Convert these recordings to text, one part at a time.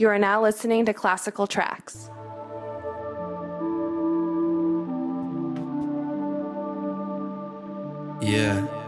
You are now listening to classical tracks. Yeah.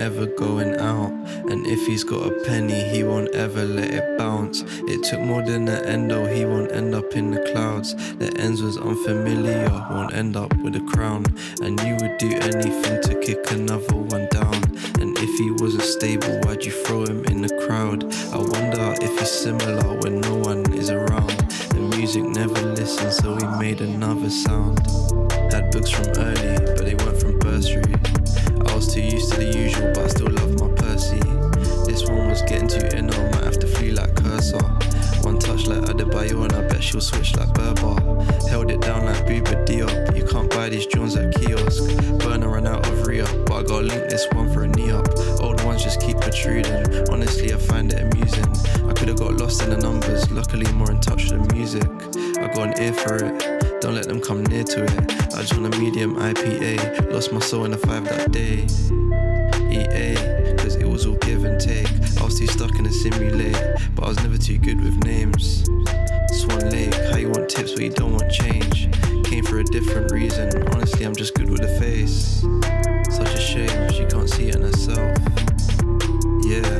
Ever going out. And if he's got a penny, he won't ever let it bounce. It took more than an endo, he won't end up in the clouds. The ends was unfamiliar, won't end up with a crown. And you would do anything to kick another one down. And if he wasn't stable, why'd you throw him in the crowd? I wonder if he's similar when no one is around. The music never listened, so he made another sound. Had books from early, but they weren't from bursary. Was too used to the usual, but I still love my Percy. This one was getting too in, I might have to flee like Cursor. One touch like Adebayo, and I bet she'll switch like Berber. Held it down like Bouba Diop. You can't buy these Jones at kiosk. Burner ran out of Ria, but I gotta link this one for a knee up. Old ones just keep protruding. Honestly, I find it amusing. I could've got lost in the numbers, luckily more in touch with the music. I got an ear for it. Don't let them come near to it. I joined a medium IPA. Lost my soul in the five that day. EA, cause it was all give and take. I was too stuck in a simulate, but I was never too good with names. Swan Lake, how you want tips but you don't want change? Came for a different reason. Honestly, I'm just good with a face. Such a shame, she can't see it in herself. Yeah,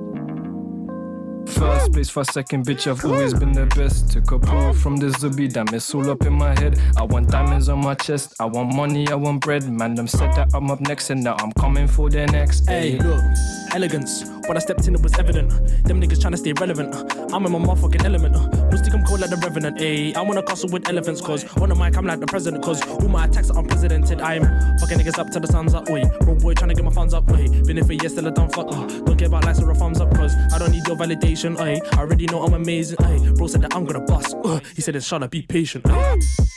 second, bitch, I've always been the best. Took a pull from the Zubi, damn, it's all up in my head. I want diamonds on my chest, I want money, I want bread. Man, them said that I'm up next, and now I'm coming for the next. Hey, look. Elegance. When I stepped in, it was evident. Them niggas trying to stay relevant. I'm in my motherfucking element. Mystic, I'm cold like the Revenant. Ayy, I'm on a castle with elephants, cause on the mic, I'm like the president, cause all my attacks are unprecedented. I'm fucking niggas up till the sun's up. Wait, bro, boy, trying to get my funds up. Wait, been here for years, still I don't fuck. Uh, don't care about likes or a thumbs up, cause I don't need your validation. Ayy, I already know I'm amazing. Ayy, bro said that I'm gonna bust. Uh, he said up, be patient.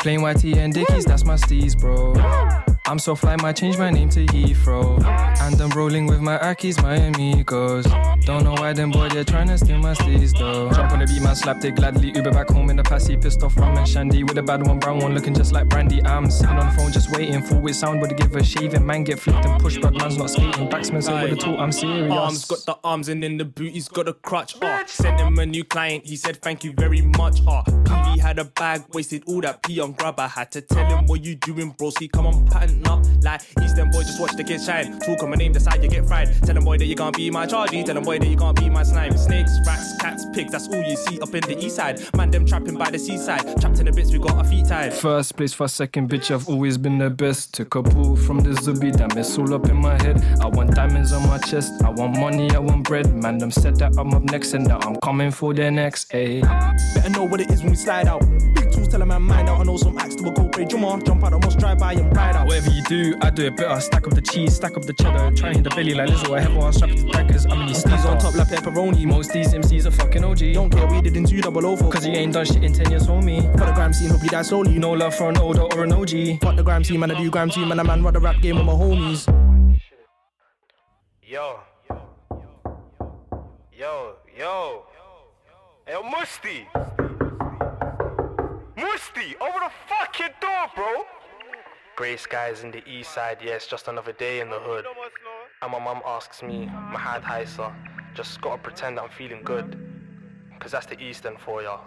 Plain white and Dickies, that's my steez, bro. I'm so fly, might change my name to Heathrow. And I'm rolling with my Akis, my amigos. Don't know why them boy they're trying to steal my steez though. Jump on the beat, man, slapped it gladly. Uber back home in the passy, pissed off rum and shandy. With a bad one, brown one, looking just like brandy. I'm sitting on the phone just waiting for with sound, but to give a shaving. Man get flipped and pushed, but man's not skating. Backsman said with the tool, I'm serious. Arms got the arms and then the boot, he's got a crutch. Uh, sent him a new client, he said thank you very much. Uh, PV had a bag, wasted all that pee on grab. I had to tell him what you doing, bro. See, come on, pattern up. Like Eastern boy, just watch the kids shine. Talk on my name, decide you get fried. Tell them boy that you can't be my chargy. Tell them boy that you can't be my slime. Snakes, rats, cats, pigs, that's all you see up in the east side. Man, them trapping by the seaside. Trapped in the bits, we got our feet tied. First place for second, bitch, I've always been the best. Took a pull from the Zubi, damn, it's all up in my head. I want diamonds on my chest, I want money, I want bread. Man, them said that I'm up next and that I'm coming for the next, ayy. Better know what it is when we slide out. Big tools tell a man mind out. I know some acts to a go pray. Jump jump out, almost drive by and ride out. Whatever you do, I do it better. Stack up the cheese, stack up the cheddar. Try and hit the belly like Lizzo. I have one strap to daggers. I'm in these Steez steez on top like pepperoni. Most these MCs are fucking OG. Don't care, we did in 2004. Cause you ain't done shit in 10 years, homie. For the gram scene, hope you die slowly. No love for an older or an OG. Fuck the gram scene, man, I do gram scene, man, a man run the rap game with my homies. Yo. Yo, yo. Yo, Musti. Musti, over the fucking door, bro. Grey skies in the east side, yeah, just another day in the hood. And my mum asks me, Mahad Haisa, just gotta pretend I'm feeling good. Cause that's the eastern for ya.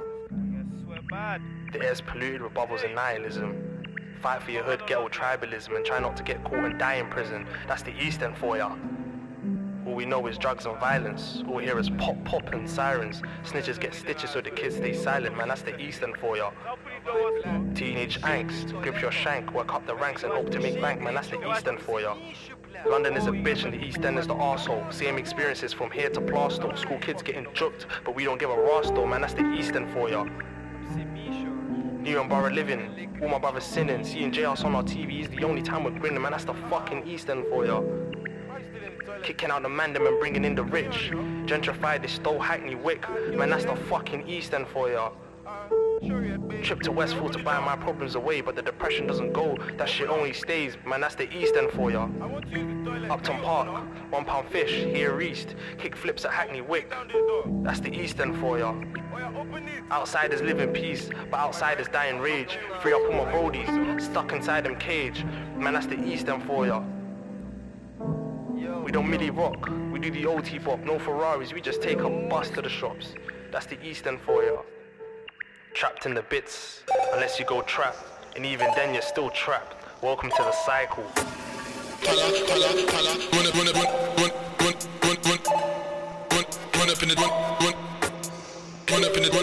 The air's polluted with bubbles and nihilism. Fight for your hood, get with tribalism, and try not to get caught and die in prison. That's the eastern for ya. All we know is drugs and violence. All we hear is pop, pop, and sirens. Snitches get stitches so the kids stay silent, man. That's the eastern for ya. Teenage angst, grip your shank, work up the ranks and hope to make bank, man. That's the eastern for ya. London is a bitch and the East End is the arsehole. Same experiences from here to Plaistow. School kids getting juked, but we don't give a ras though, man. That's the Eastern for ya. Newham Borough living, all my brothers sinning. Seeing JS on our TV is the only time we're grinning, man. That's the fucking Eastern for ya. Kicking out the mandem and bringing in the rich. Gentrified this stole Hackney Wick, man. That's the fucking Eastern for ya. Trip to Westfield to buy my problems away, but the depression doesn't go. That shit only stays, man. That's the East End for ya. Upton Park, one pound fish, here east. Kick flips at Hackney Wick. That's the East End for ya. Outsiders live in peace, but outsiders die in rage. Free up all my roadies, stuck inside them cage. Man, that's the East End for ya. We don't milli rock, we do the OT bop, no Ferraris, we just take a bus to the shops. That's the East End for ya. Trapped in the bits, unless you go trap, and even then you're still trapped. Welcome to the cycle. Run up, in the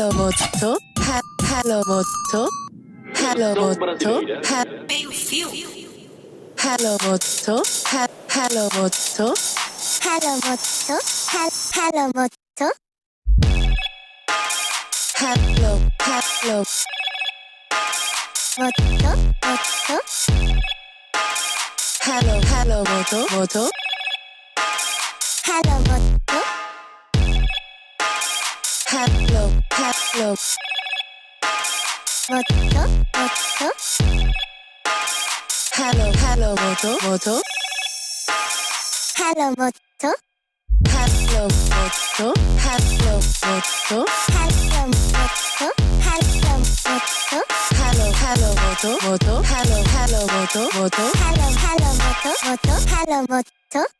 Hello Moto, ha, Hello Moto, Hello Moto, ha, Hello Moto, ha, Hello Moto, Hello Moto, ha, Hello Moto, Hello, Hello, Moto, Moto, Hello, Hello Moto, Moto, Hello Moto, 팝로 팝로 어떠? 어떠? 할로 할로 모두 모두. 할로 모두. 할로 모두. 할로 모두. 할로 모두. 할로 모두. 할로 하로 모두 모두. 하로 하로 모두 모두. 하로 하로 모두 모두. 하로 모두.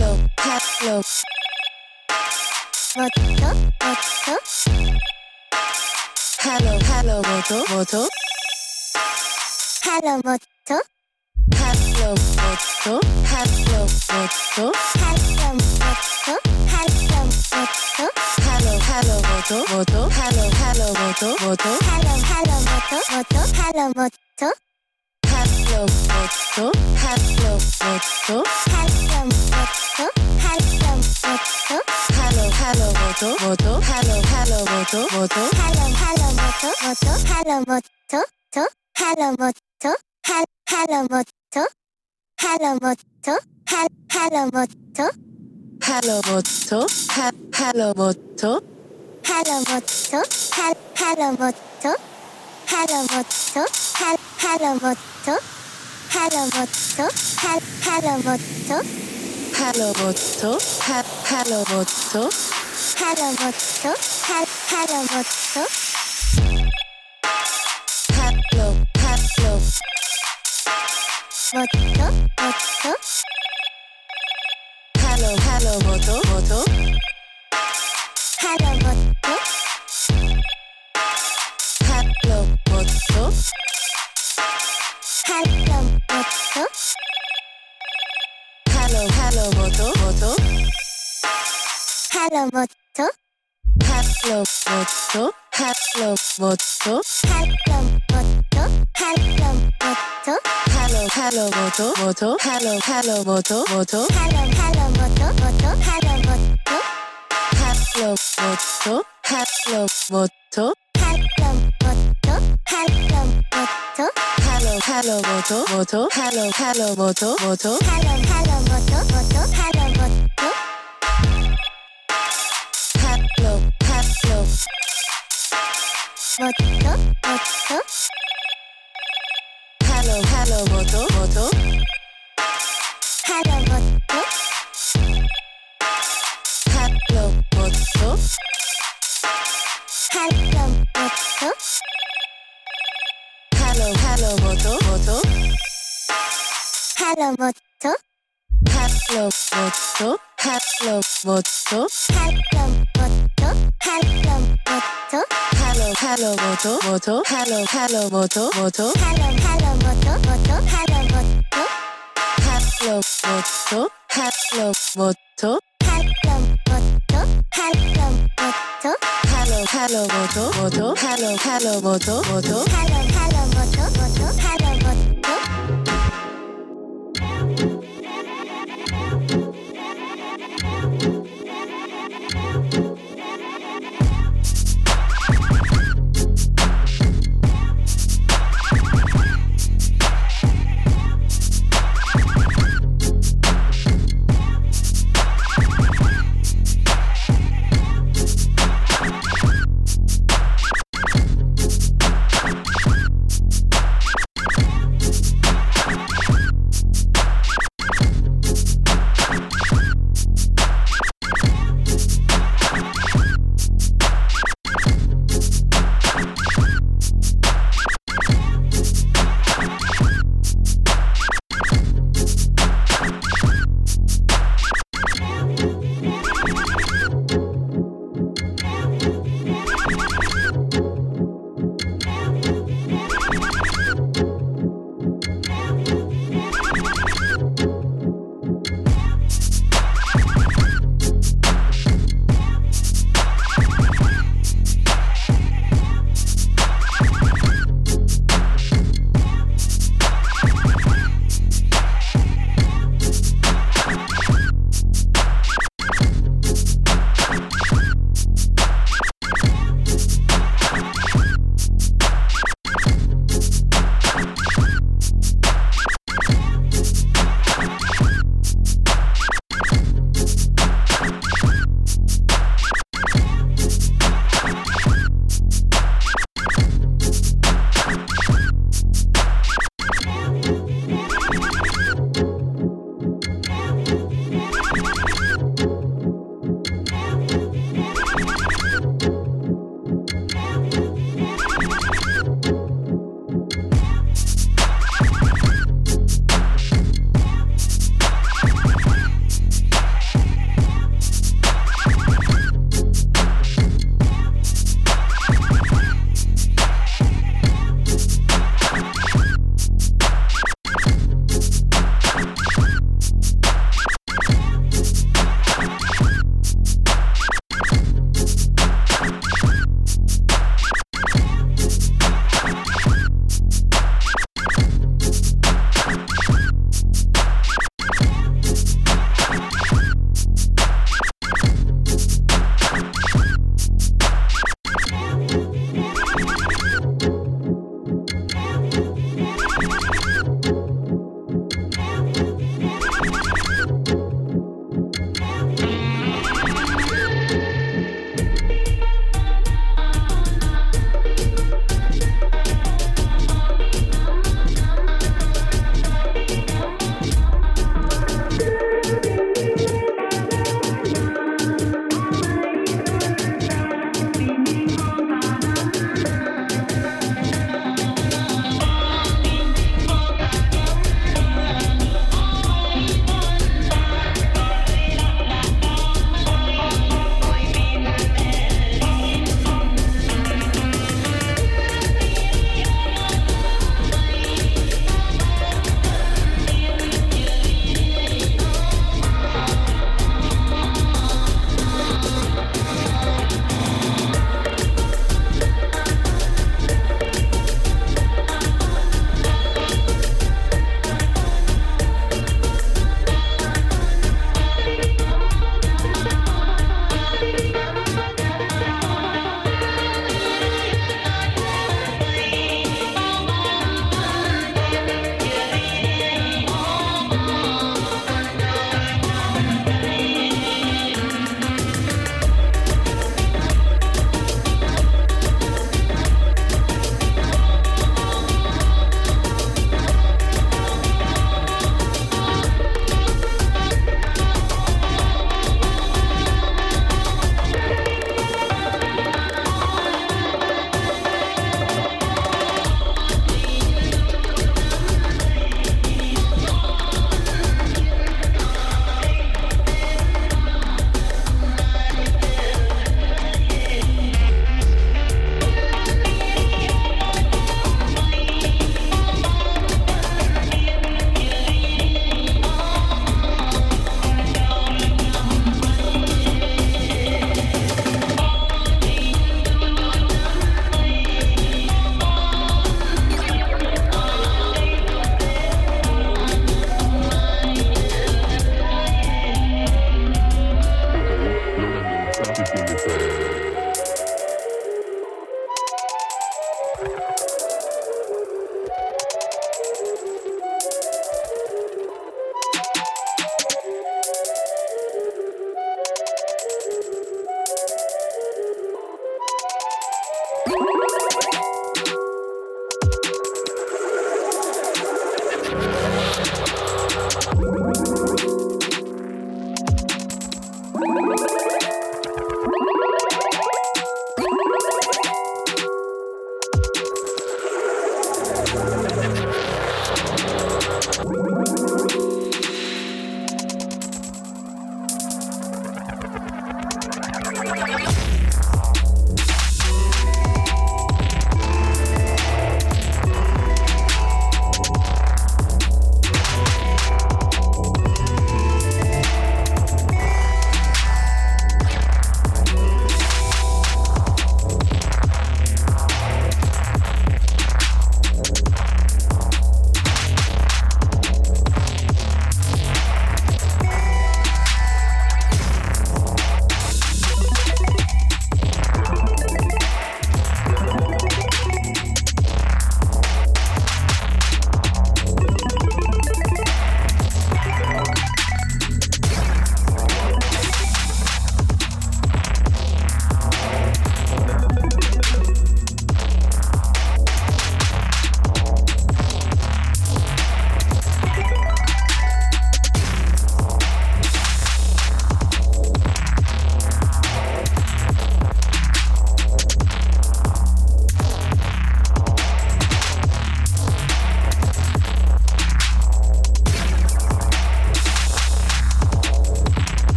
ロもっともっとハローハローもともとハローもっとハローもっとハローもっとハローもっとハローもっとハローハローもともとハローハローもともとハローハローもともとハローもっとハローもっとハローもっとハローもっとハロモットハロモット hello mozzo, hello mozzo, hello mozzo, hello mozzo. Hello, hello. Mozzo, mozzo. Hello, hello mozzo, mozzo. Hello mozzo. Hello mozzo. Hello mozzo. Hello moto Hello moto Hello moto Hello moto Hello một Hello hello moto số Hello hello moto moto. Hello hello moto moto Hello một Hello một Hello một Hello một Hello một Hello hello một số Hello hello một số Hello hello một số Hello もっともっとハローハローもともとハローもっとハローもっとハローもっとハローハローもともとハローもっとハローもっとハローもっとハローもっとハローもっと Hello, Hello Moto, Moto, Hello, Hello Moto, Moto, Hello Hello Moto, Moto, Hello Moto, Hello Moto, Hello Moto, Hello Moto, Hello Moto, Hello, Hello Moto, Moto, Hello, Hello Moto, Moto, Hello Hello Moto, Moto, Hello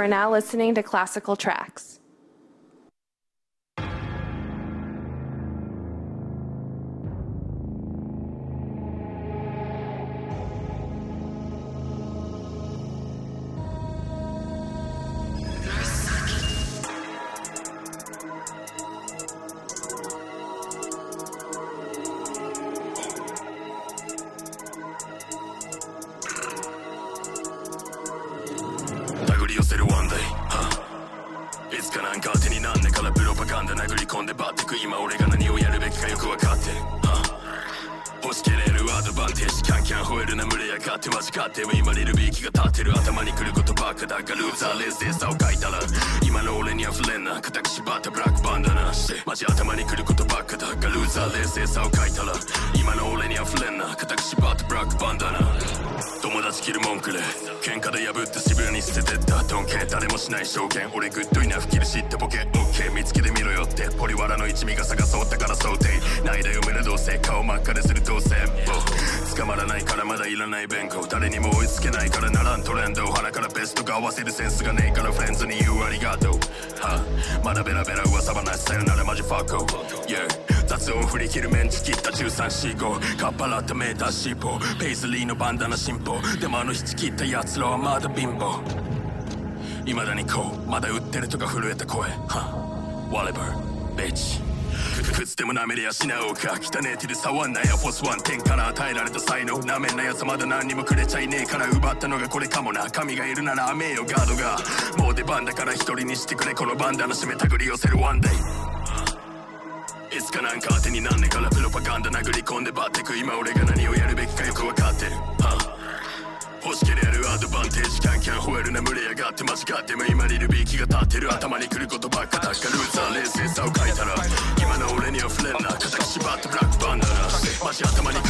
are now listening to classical tracks.1345 のバンダナ進歩でもあの引き切った奴らはまだ貧乏。未だにこうまだ売ってるとか震えた声。は。Whatever bitch くつでも舐めりゃしなおか。汚ねえ手で触んなやフォスワン天から与えられた才能。なめんなやつまだ何にもくれちゃいねえから奪ったのがこれかもな。神がいるなら雨よガードが。もう出番だから一人にしてくれこのバンダナ締めたぐり寄せるワンデイいつかなんか当てになんねからプロパガンダ殴り込んでバッてく今俺がっても今にいるビーキが立ってる。頭に来ることばっかだっかルーザー。冷静さを書いたら今の俺には触れんな。肩縛ってブラックバンダナマジ頭に来る。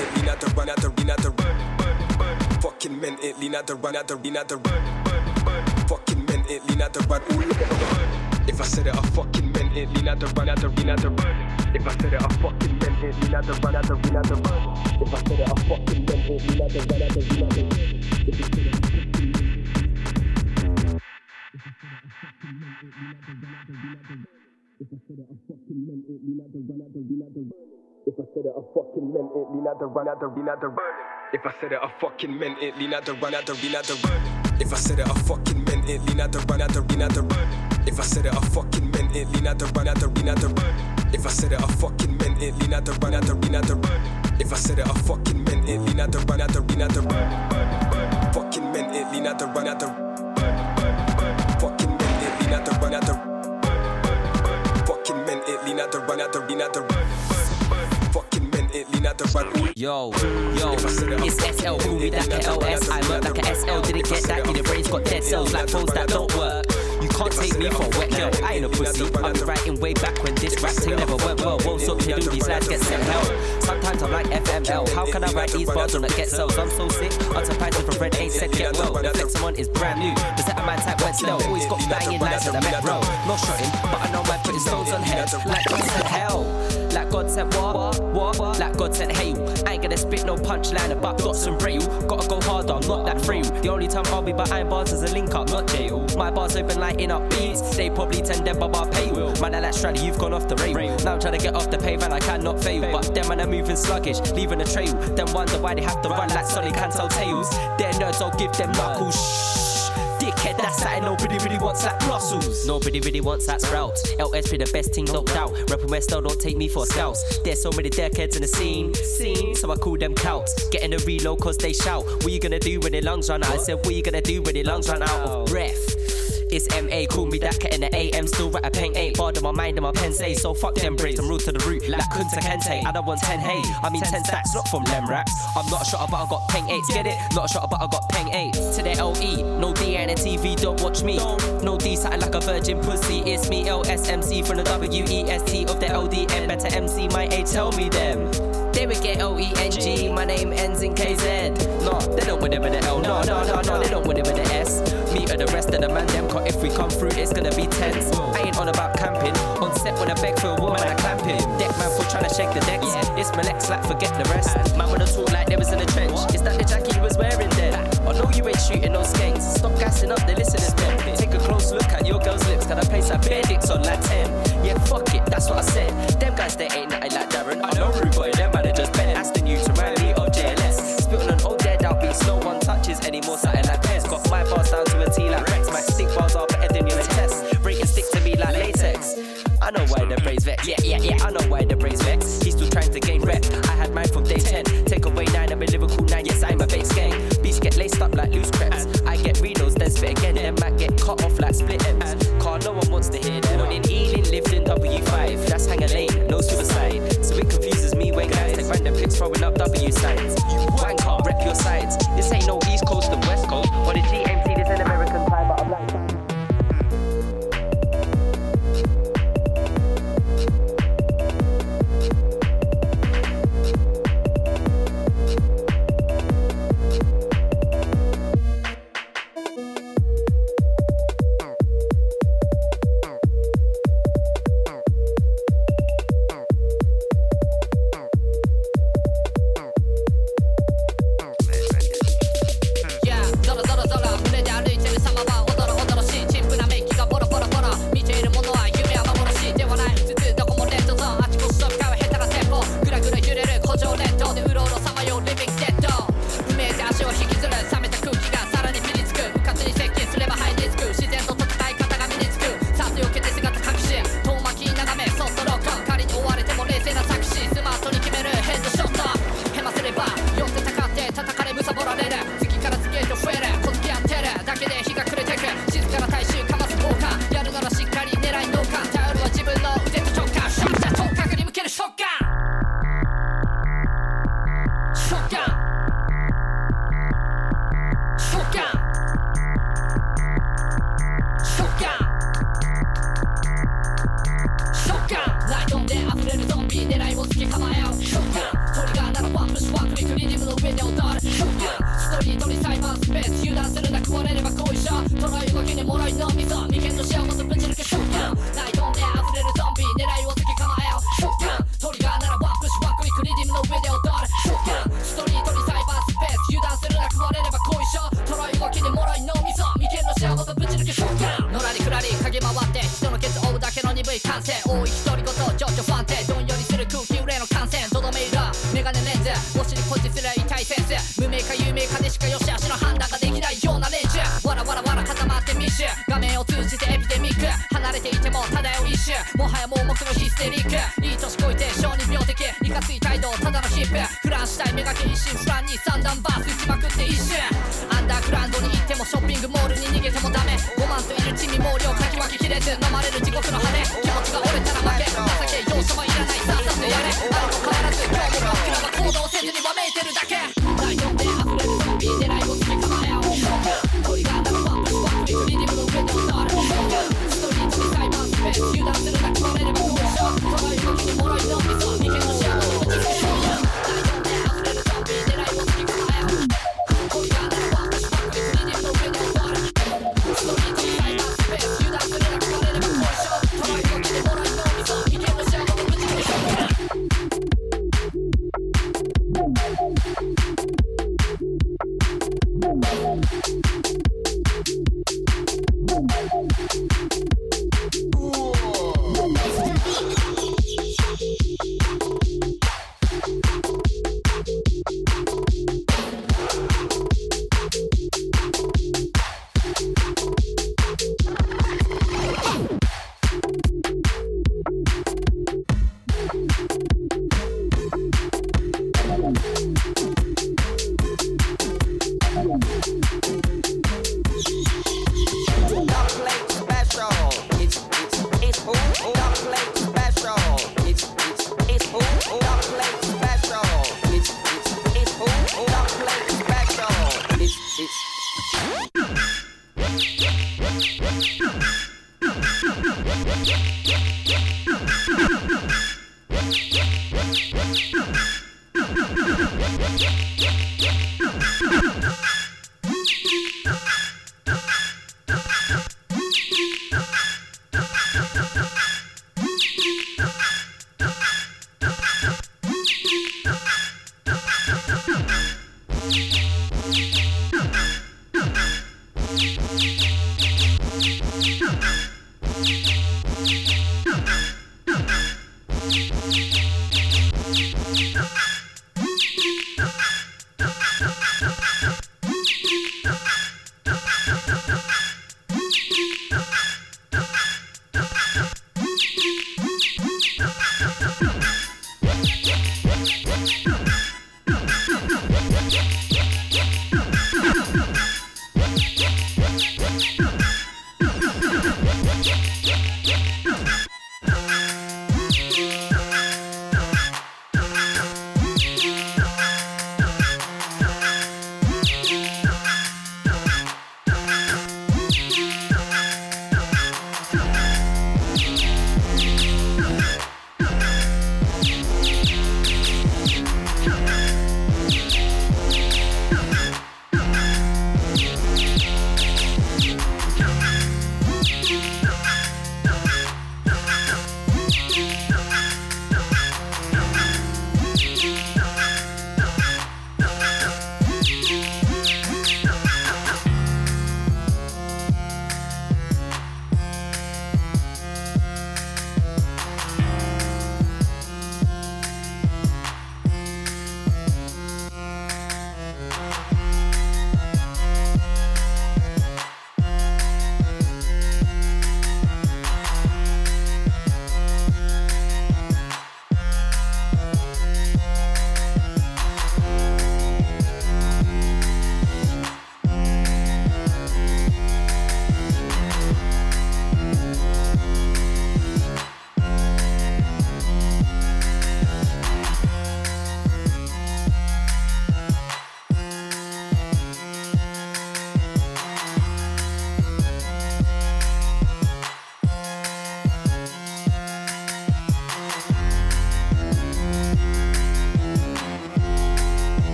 it. Lean out the run, out the run. Lean out the run. Fucking it. Lean out the run, out the run, lean out the I fucking it. Lean out the run, If I said it, I fucking meant it. Lean out the run, out the lean out the run, run, run, run. If I said it, I fucking meant it. Lean out the run, out the lean out the run, If I said it, I fucking meant it. Lean out the run, out the lean out the If I said it, I fucking meant it. If I said it, I fucking meant it. Lean the run, out the lean out the If I said it, I fucking meant it. Lean out the run, out the lean out the run. If I said it, I fucking meant it. Lean out the run, out the lean out the run. If I said it, I fucking meant it. Lean out the run, out the lean out the run. If I said it, I fucking meant it. Lean out the run, out the lean out the If I said it, I fucking meant it. Lean out the run, out the lean out the I fucking meant it. Lean out the run, out the Fucking meant it. Lean out the run, out the Fucking meant it. Lean out the run, out the meant out the run, the run. Yo, yo, it's SL, call me that LS. I work like a SL, didn't get that, the brain's got dead cells like phones that don't work. You can't take me for a wet girl, I ain't a pussy. Been writing way back when this rap thing never went well. Won't stop to do these lads get sent hell. Sometimes I'm like FML. How can I write these bars on that get cells? I'm so sick. Python from Red ain't said get well. The flex someone is brand new. The set of my type went slow. Always got banging lines at the Met Row. Not shotting, but I know my putting stones on heads. Like God sent hell. Like God sent what? What? Like God sent hail. I ain't gonna spit no punchline about dots and braille. Gotta go harder, I'm not that frail. The only time I'll be behind bars is a link up, not jail. My bars open lighting up beats. They probably tend them but pay. Man, that like you've gone off the rail. rail. Now I'm trying to get off the pavement, I cannot fail. fail. But them man are moving sluggish, leaving a trail. Then wonder why they have to run, run like Solly can't tell tales. They're nerds, I'll give them knuckles. Shh. Dickhead, that's that, nobody really wants that Brussels. Nobody really wants that sprout. be the best thing, no doubt. Rapping West, don't take me for scouts. There's so many dickheads in the scene, scene, so I call them counts. Getting a reload cause they shout. What you gonna do when their lungs run out? I said, what you gonna do when their lungs run out of breath? It's MA, call me that cat in the AM. Still write a pen, ain't bored of my mind and my pen say. So fuck them braids, I'm rude to the root, like Kunta Kinte. I don't want 10 hey. I mean 10 stacks, not from them racks. I'm not a shot but I got peng eight. get it? Not a shot but I got peng eight. To the LE, no D and a TV, don't watch me. No D, something like a virgin pussy. It's me, LSMC from the WEST of the LDM. Better MC my a tell me them. They would get L E N G. My name ends in K Z. No, they don't want it with the L. No, no, no, no, they don't with it with the S. Me or the rest of the man them caught. If we come through, it's gonna be tense. I ain't on about camping. On set when I beg for a woman, I clamp him. Deck man for trying to shake the decks. It's my next slap, forget the rest. Man with a talk like they was in the trench. Is that the jacket you was wearing then? I know you ain't shooting no skanks. Stop gassing up the listeners. Take a close look at your girl's lips. Got a place like so on like 10. Yeah, fuck it, that's what I said.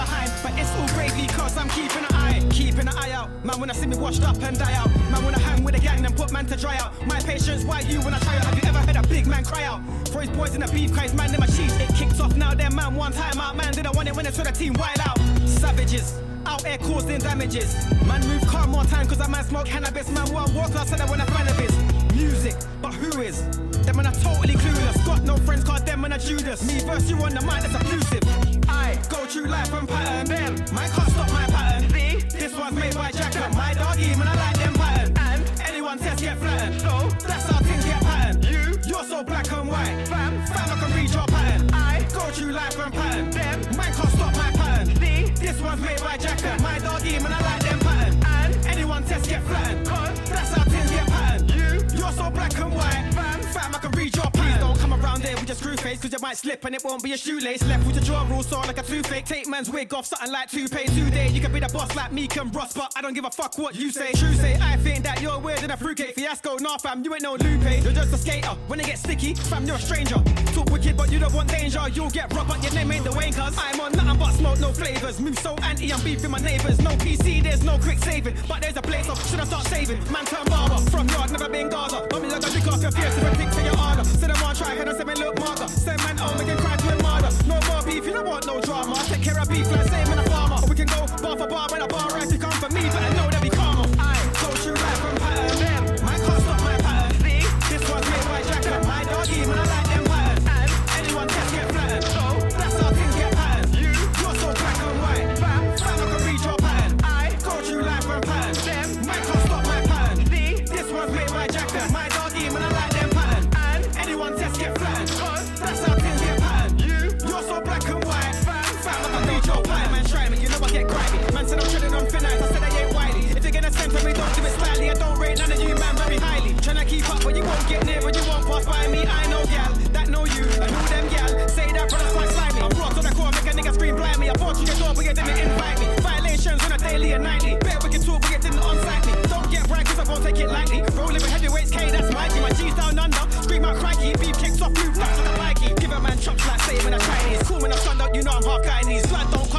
behind. But it's all gravy, cause I'm keeping an eye, keeping an eye out. Man, when I see me washed up and die out. Man, when I hang with a gang and put man to dry out. My patience, why you when I try out? Have you ever heard a big man cry out? For his boys in the beef, cause man, in a cheat. It kicks off now, then man, one time out. Man, didn't want it when it's saw the team wild out. Savages out air causing damages. Man, move car more time, cause I man smoke cannabis. Man, one world class, said I wanna cannabis. Music, but who is? Them and I totally clueless. Got no friends, cause them and I Judas. Me versus you on the mic, that's abusive. I go through life and pattern them. Mine can't stop my pattern. See? This one's made by Jacker. My doggy, man, I like them pattern. And anyone says get flattened. So that's how things get pattern. You, you're so black and white. Fam, fam, I can read your pattern. I go through life and pattern them. Mine can't stop my pattern. See? This one's made by Jacker. My doggy, man, I like them pattern. And anyone says get flattened. Cause that's how things get pattern. You, you're so black and white with your screw face, cause you might slip and it won't be a shoelace. Left with your jaw rule, saw like a toothache. Take man's wig off, something like toupee. Today, you can be the boss like me, can Ross, but I don't give a fuck what you say. True say, I think that you're weird in a fruitcake fiasco. Nah, fam, you ain't no Lupe. You're just a skater. When it gets sticky, fam, you're a stranger. Talk wicked, but you don't want danger. You'll get robbed, but your name ain't the way, cuz I'm on nothing but smoke, no flavors. Move so anti, I'm beefing my neighbors. No PC, there's no quick saving, but there's a place off. Should I start saving? Man, turn barber from yard, never been Gaza. Mommy, like a dick off your fierce, if I pick to your honor. Sit them on track, and I said, look, martyr. Say man, oh, make it cry to a murder. No more beef, you don't want no drama. Take care of beef, like same in a farmer. Or we can go bar for bar when a bar right to come for me, but I know up, won't get near, but you won't pass by me. I know gal that know you, and who them gal say that brother's quite slimy. I'm raw to the core, make a nigga scream blind me. I bought you your door, but you didn't invite me. Violations on a daily and nightly. Bet we can talk, but you didn't on-site me. Don't get bright, cause I won't take it lightly. Rolling with heavyweights, K, that's Mikey. My G's down under, scream out crikey. Beef kicks off, blue flaps like a Mikey. Give a man chops like say when I'm Chinese. Cool when I'm stunned out, you know I'm half Guyanese. Blood don't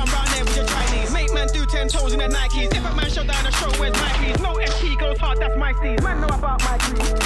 ten toes in the Nikes. If a man shut down a show, where's Mikey's? No SP goes hard, that's my steez. Man know about my keys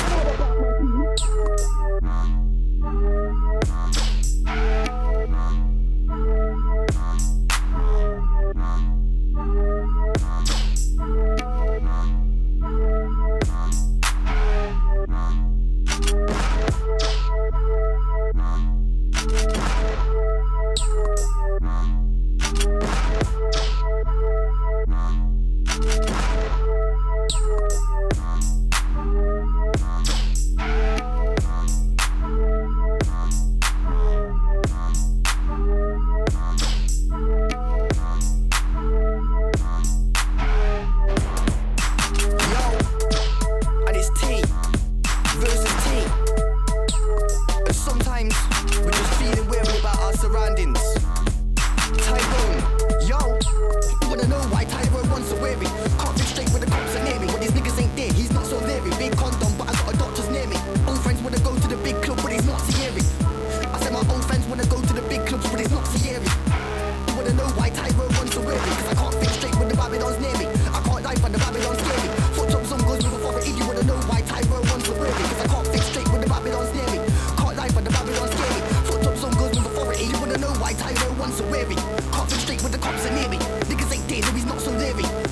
wary. Cops the street with the cops are near me. Niggas ain't dead, so he's not so leery.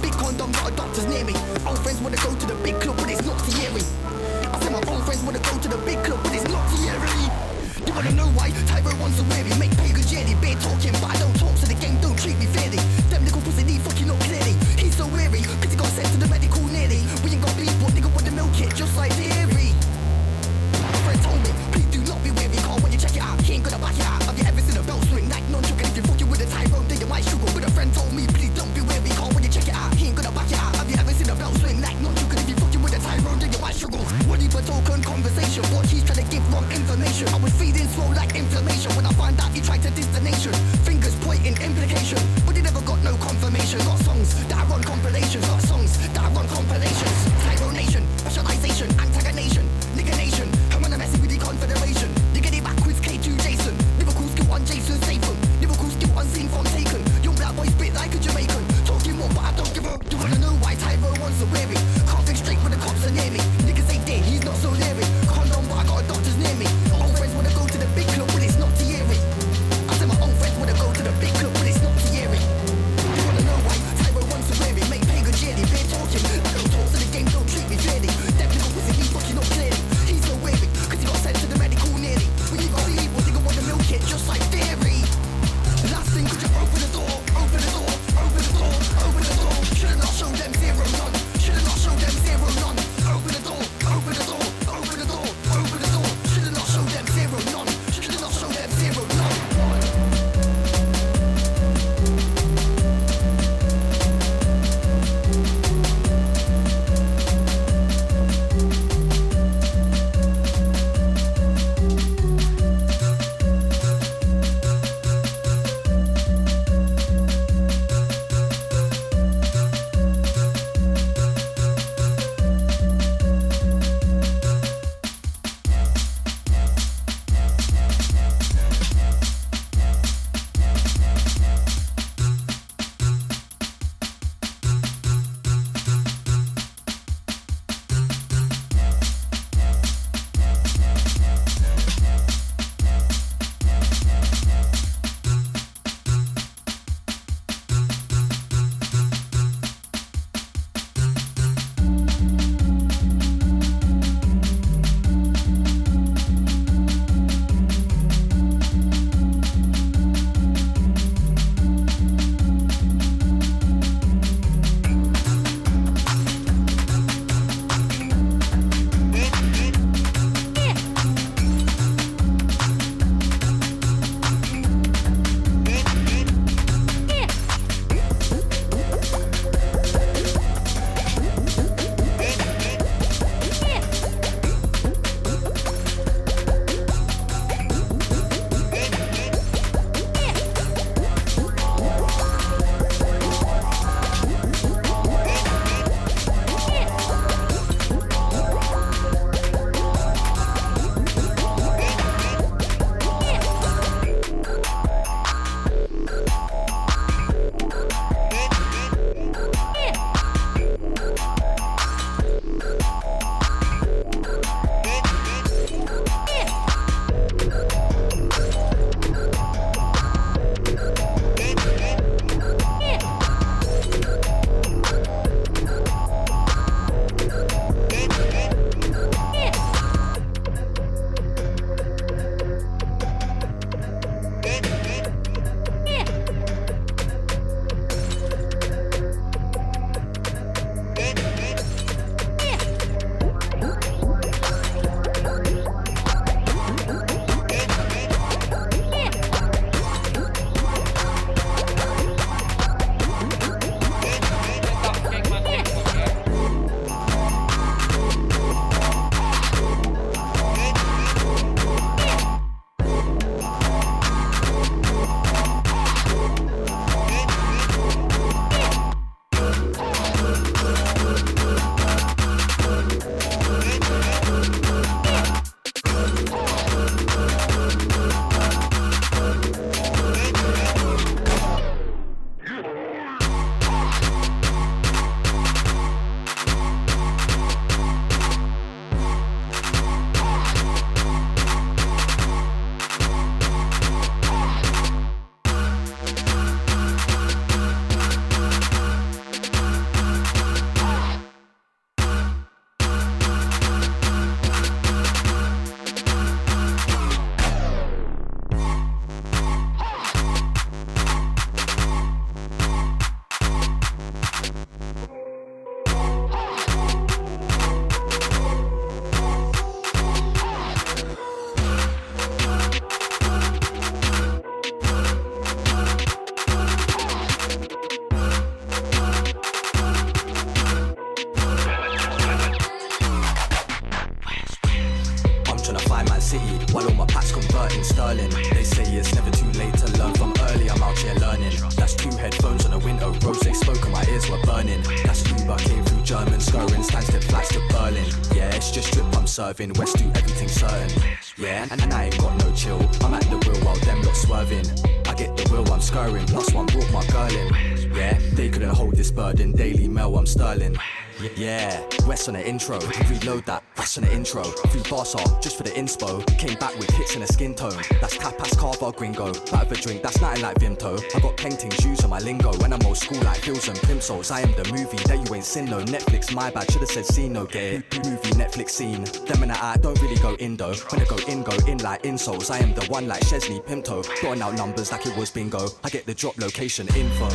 Intro. Free Barca, just for the inspo. Came back with hits and a skin tone. That's tapas, carver, gringo. Back of a drink, that's nothing like Vimto. I got paintings, shoes on my lingo. When I'm old school like Bills and Plimsolls. I am the movie that you ain't seen no. Netflix, my bad, should've said see no gay. Movie, Netflix scene. Them and I don't really go indo. When I go in, go in like insoles. I am the one like Chesney Pimto. Throwing out numbers like it was bingo. I get the drop location info.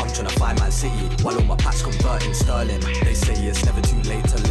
I'm trying to find Man City while all my packs converting sterling. They say it's never too late to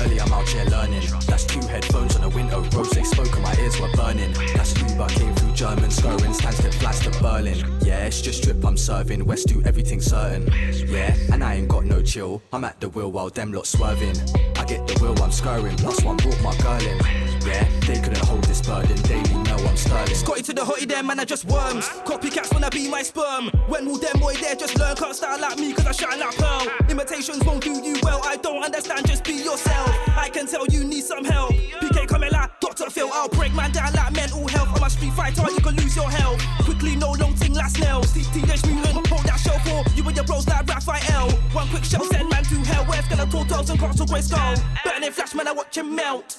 early. I'm out here learning. That's two headphones on a window. Rose spoke and my ears were burning. That's Uber came through German, scurrying Stansted flights to Berlin. Yeah, it's just drip I'm serving. West do everything certain. Yeah, and I ain't got no chill. I'm at the wheel while them lot swerving. I get the wheel, I'm scurrying. Plus one brought my girl in. Yeah, they couldn't hold this burden. Daily Mail, I'm sterling. Scotty to the hottie there, man, I just worms. Copycats wanna be my sperm. When will them boy there just learn? Can't style like me, cause I shine like pearl. Imitations won't do you well. I don't understand, just be yourself. I can tell you need some help. PK coming like Dr. Phil. I'll break man down like mental health. I'm a street fighter, you can lose your health. Quickly, no long thing last nails. Teenage mutant, hold that shell for you and your bros like Raphael. One quick shell send man to hell. Where's gonna tall dogs and castle Grayskull? Burning flash, man, I watch him melt.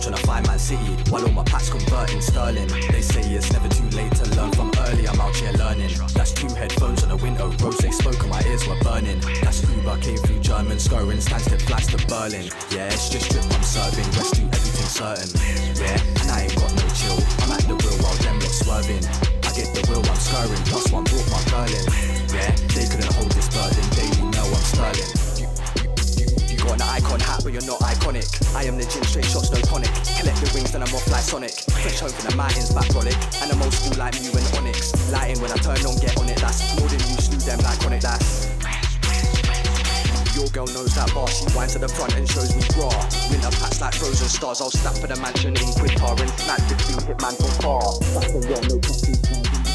Trying to find Man City while all my packs converting sterling. They say it's never too late to learn from early. I'm out here learning. That's two headphones on a window. Rose spoke and my ears were burning. That's Uber came through German, scurrying Stansted flights to Berlin. Yeah, it's just drip I'm serving. West do everything certain. Yeah, and I ain't got no chill. I'm at the wheel while them lot swerving. I get the wheel, I'm scurrying. Plus one brought my girl in. Yeah, they couldn't hold this burden. Daily Mail, I'm sterling. An icon hat, but you're not iconic. I am the gin, straight shots, no tonic. Collect the wings, then I'm off like Sonic. Fresh home from the mountains, back rollick. And I'm old school like you and Onyx. Lighting when I turn on, get on it. That's more than you slew them like chronic. That's your girl knows that bar. She winds to the front and shows me bra. Winter packs like frozen stars. I'll snap for the mansion in Qatar and smack 15 hit man from far. That's the real no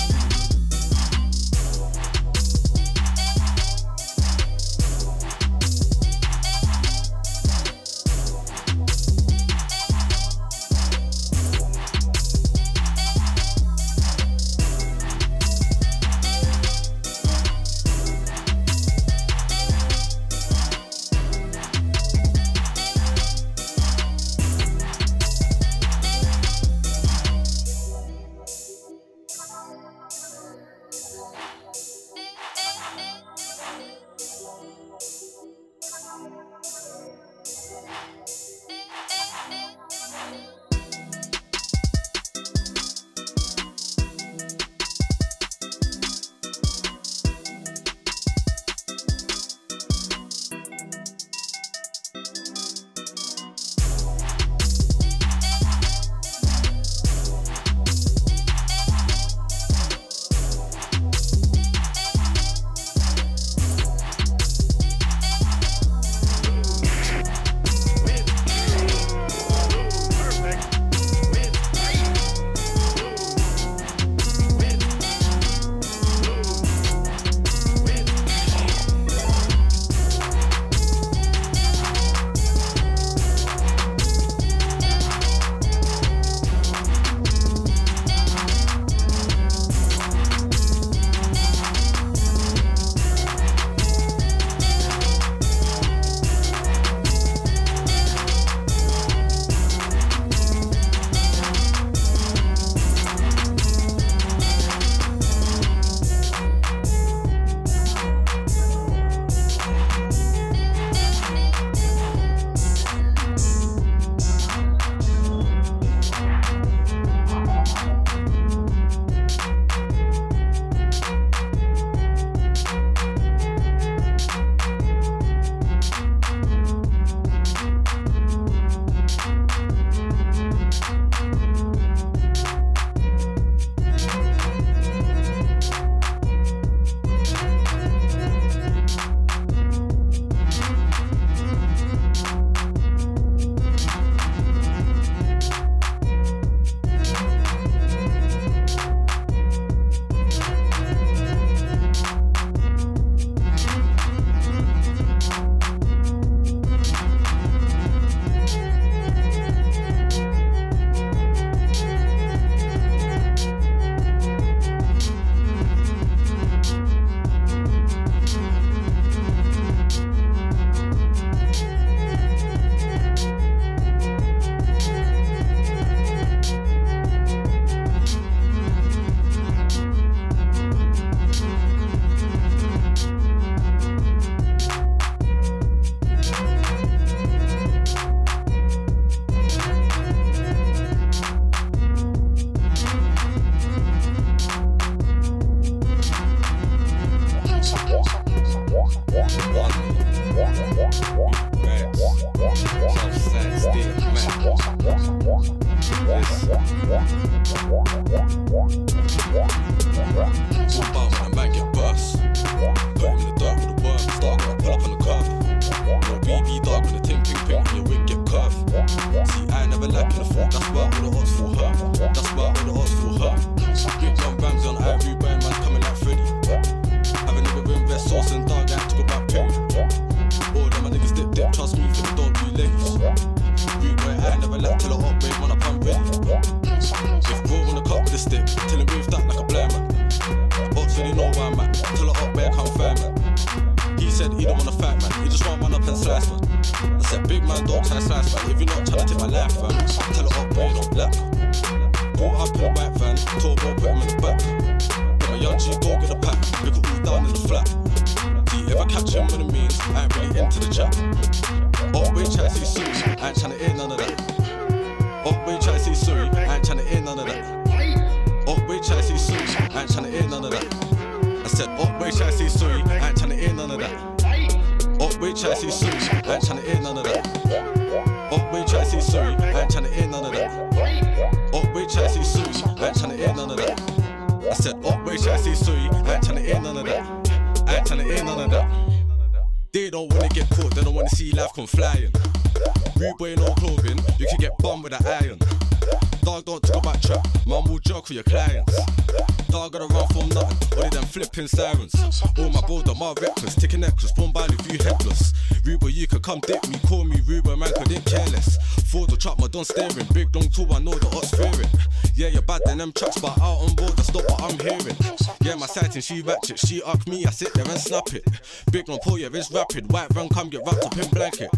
Chucks but out on board, that's not what I'm hearing. Yeah, my sighting, she ratchet. She up me, I sit there and snap it. Big long pull, yeah, it's rapid. White van come get wrapped up in blanket.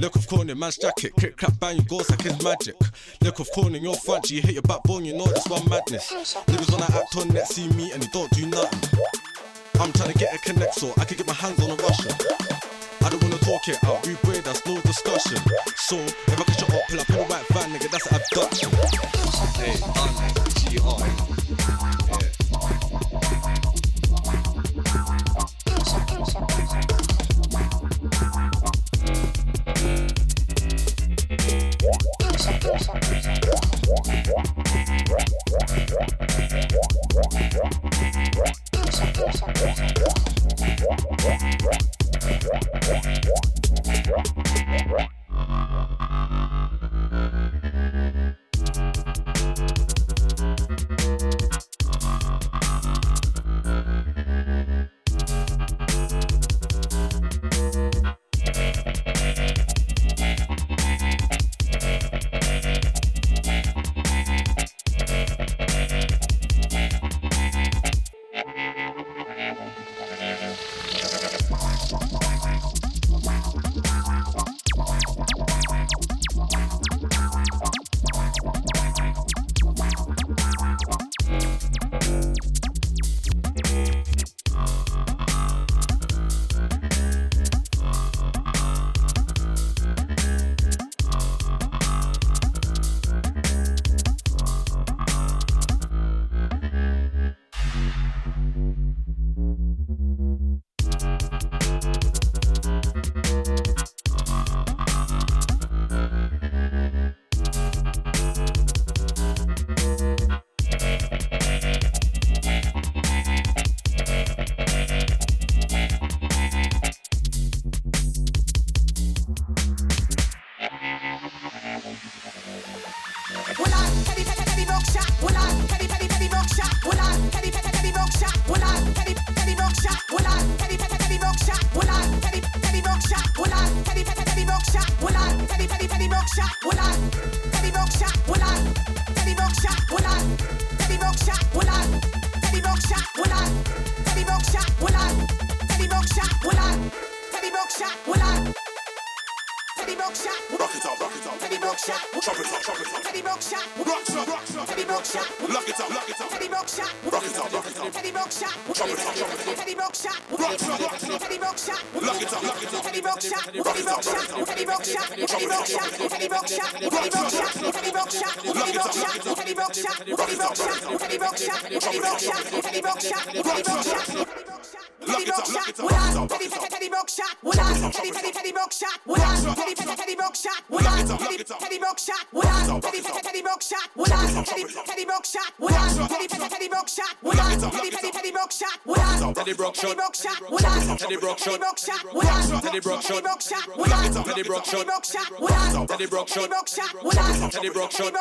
Look of corn in man's jacket. Kick, clap, bang, you go, like it's magic. Look of corn in your front, you hit your backbone, you know this one madness. Niggas wanna act on that, see me, and they don't do nothing. I'm trying to get a connect so I can get my hands on a Russian. I don't wanna talk it out, we weird, that's no discussion. So, if I catch your up, pull up in the white van, nigga, that's an abduction. Hey, I'm K-I-T-I Brook shot, will I? Teddy Brook shot, rock it up, rock it up. Teddy Brook shot, chop it up, chop it up. Teddy Brook shot, rock it up, rock it up. Teddy Brook shot, lock it up, lock it up. Teddy Brook shot, rock it up, rock it up. Teddy Brook shot, chop it up, chop it up. Teddy Brook shot, rock it up, rock it up. Teddy Brook shot, lock it up, lock it up. Teddy Brook shot, Teddy Brook shot, Teddy Brook shot, Teddy Brook shot, Teddy Brook shot, Teddy Brook shot, Teddy Brook shot, Teddy Brook shot, Teddy Brook shot, Teddy Brook shot, Teddy Brook shot, Teddy Brook shot, Teddy Brook shot, Teddy Brook shot, Teddy Brook shot. Teddy broke shot. Woodard. Teddy Teddy broke shot. Woodard. Teddy Teddy Teddy broke shot. Woodard. Teddy Teddy shot. Teddy Teddy broke shot. Woodard. Teddy Teddy broke shot. Woodard. Teddy Teddy broke shot. Woodard. Teddy Teddy broke shot. Woodard. Teddy Teddy broke shot. Teddy broke shot. Teddy broke shot. Teddy broke shot. Teddy broke shot. Teddy broke shot. Teddy broke shot. Teddy broke shot.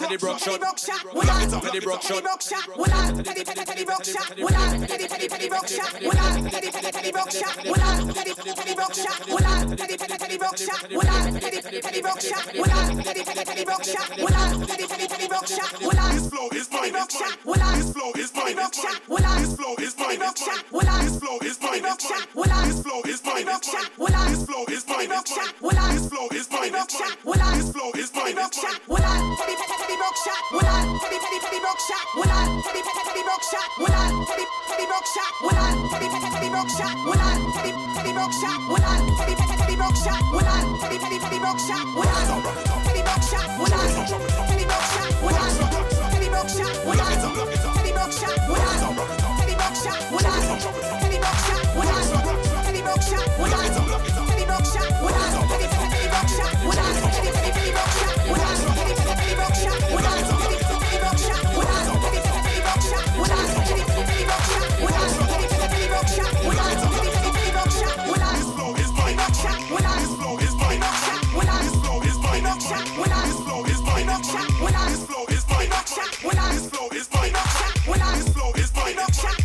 Teddy broke shot. Woodard. Teddy Teddy broke shot. Woodard. Teddy Teddy broke shot. Woodard. Teddy Teddy broke shot. What up? Teddy Teddy Teddy Brock shot. What up? Teddy Teddy Brock shot. What up? Teddy Teddy Teddy Brock shot. What up? Teddy Teddy Teddy Brock shot. What up? Teddy Teddy Teddy Brock shot. What up? Teddy Teddy Teddy Brock shot. What up? This flow is mine. Brock shot. What up? This flow is mine. Brock shot. What up? This flow is mine. Brock shot. What up? This flow is mine. Brock shot. What up? This flow is mine. Brock shot. What up? This flow is mine. Brock shot. What up? This flow is mine. Brock shot. What up? This flow is mine. Brock shot. What up? Teddy Teddy Teddy Brock shot. What up? Teddy Teddy Teddy Brock shot. What up? Teddy Teddy Teddy Brock shot. What up? Teddy Teddy Brock shot. What I? Teddy, teddy, teddy broke shot. Will Teddy, teddy broke shot. Will Teddy, teddy, teddy broke shot. Will Teddy, teddy, teddy broke shot. Will Teddy broke shot. Will Teddy broke shot. Will Teddy broke shot. Will Teddy broke shot. Will Teddy broke shot. Will Teddy broke shot. Will broke shot.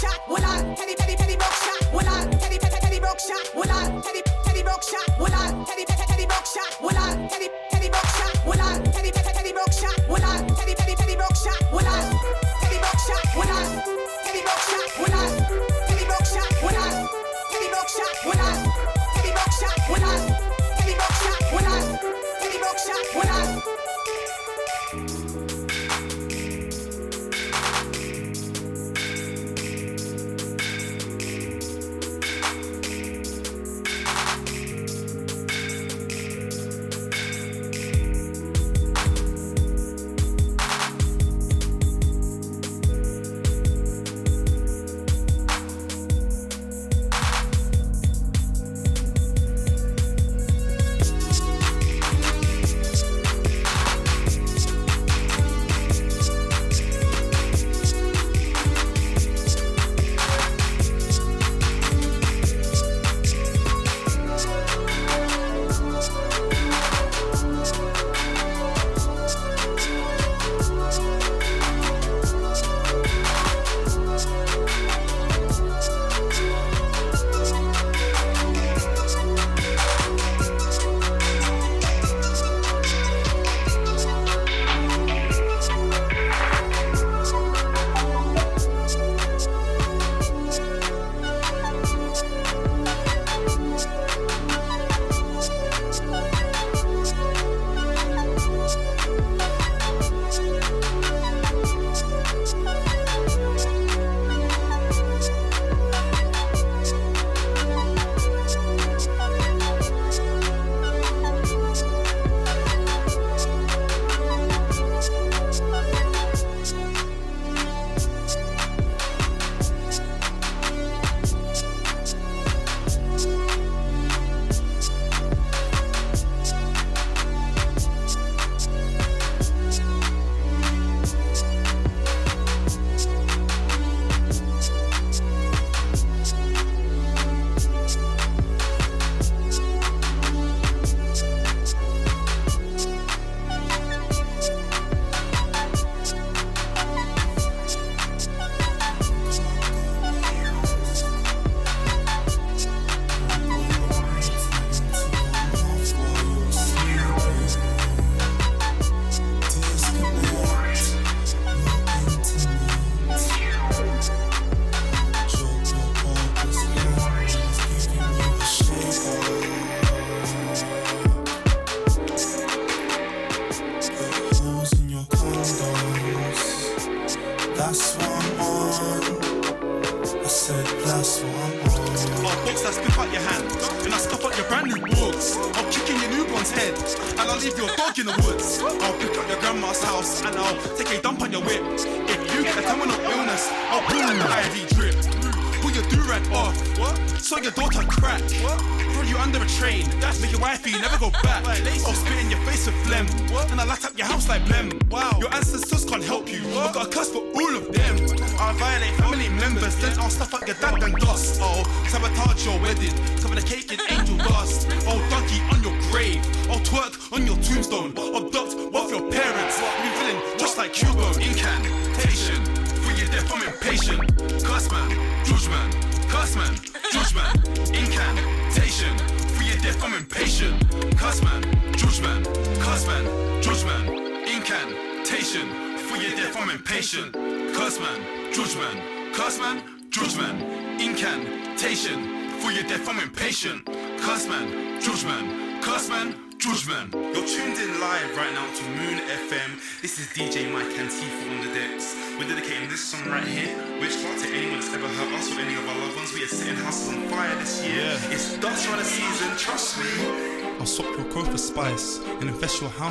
Brookshot, will I? Teddy, Teddy, Teddy Brookshot, will I? Teddy, Teddy, Teddy Brookshot, will I? Teddy, Teddy Brookshot, will I? Teddy, Teddy.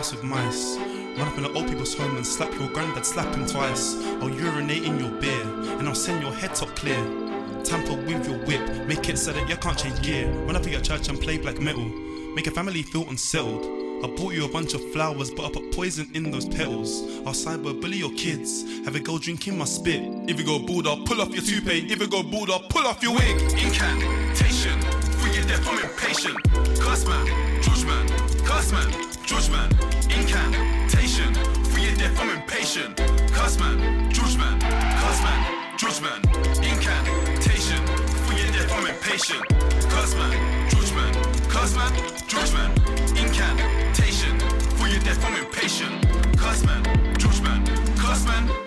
House with mice. Run up in an old people's home and slap your granddad, slap him twice. I'll urinate in your beer and I'll send your head top clear. Tamper with your whip, make it so that you can't change gear. Run up your church and play black metal, make a family feel unsettled. I bought you a bunch of flowers, but I put poison in those petals. I'll cyber bully your kids, have a go drinking my spit. If you go bald, I'll pull off your toupee. If you go bald, I'll pull off your wig. Incantation. For your death, I'm impatient. Cuss man, judge man, cuss man, judge man. Incantation. For your death, I'm impatient. Cuss man, judge man, man, judge man. Incantation. For your death, I'm impatient. Cuss man, judge man, man, man. Incantation. For your death, I'm impatient. Cuss man,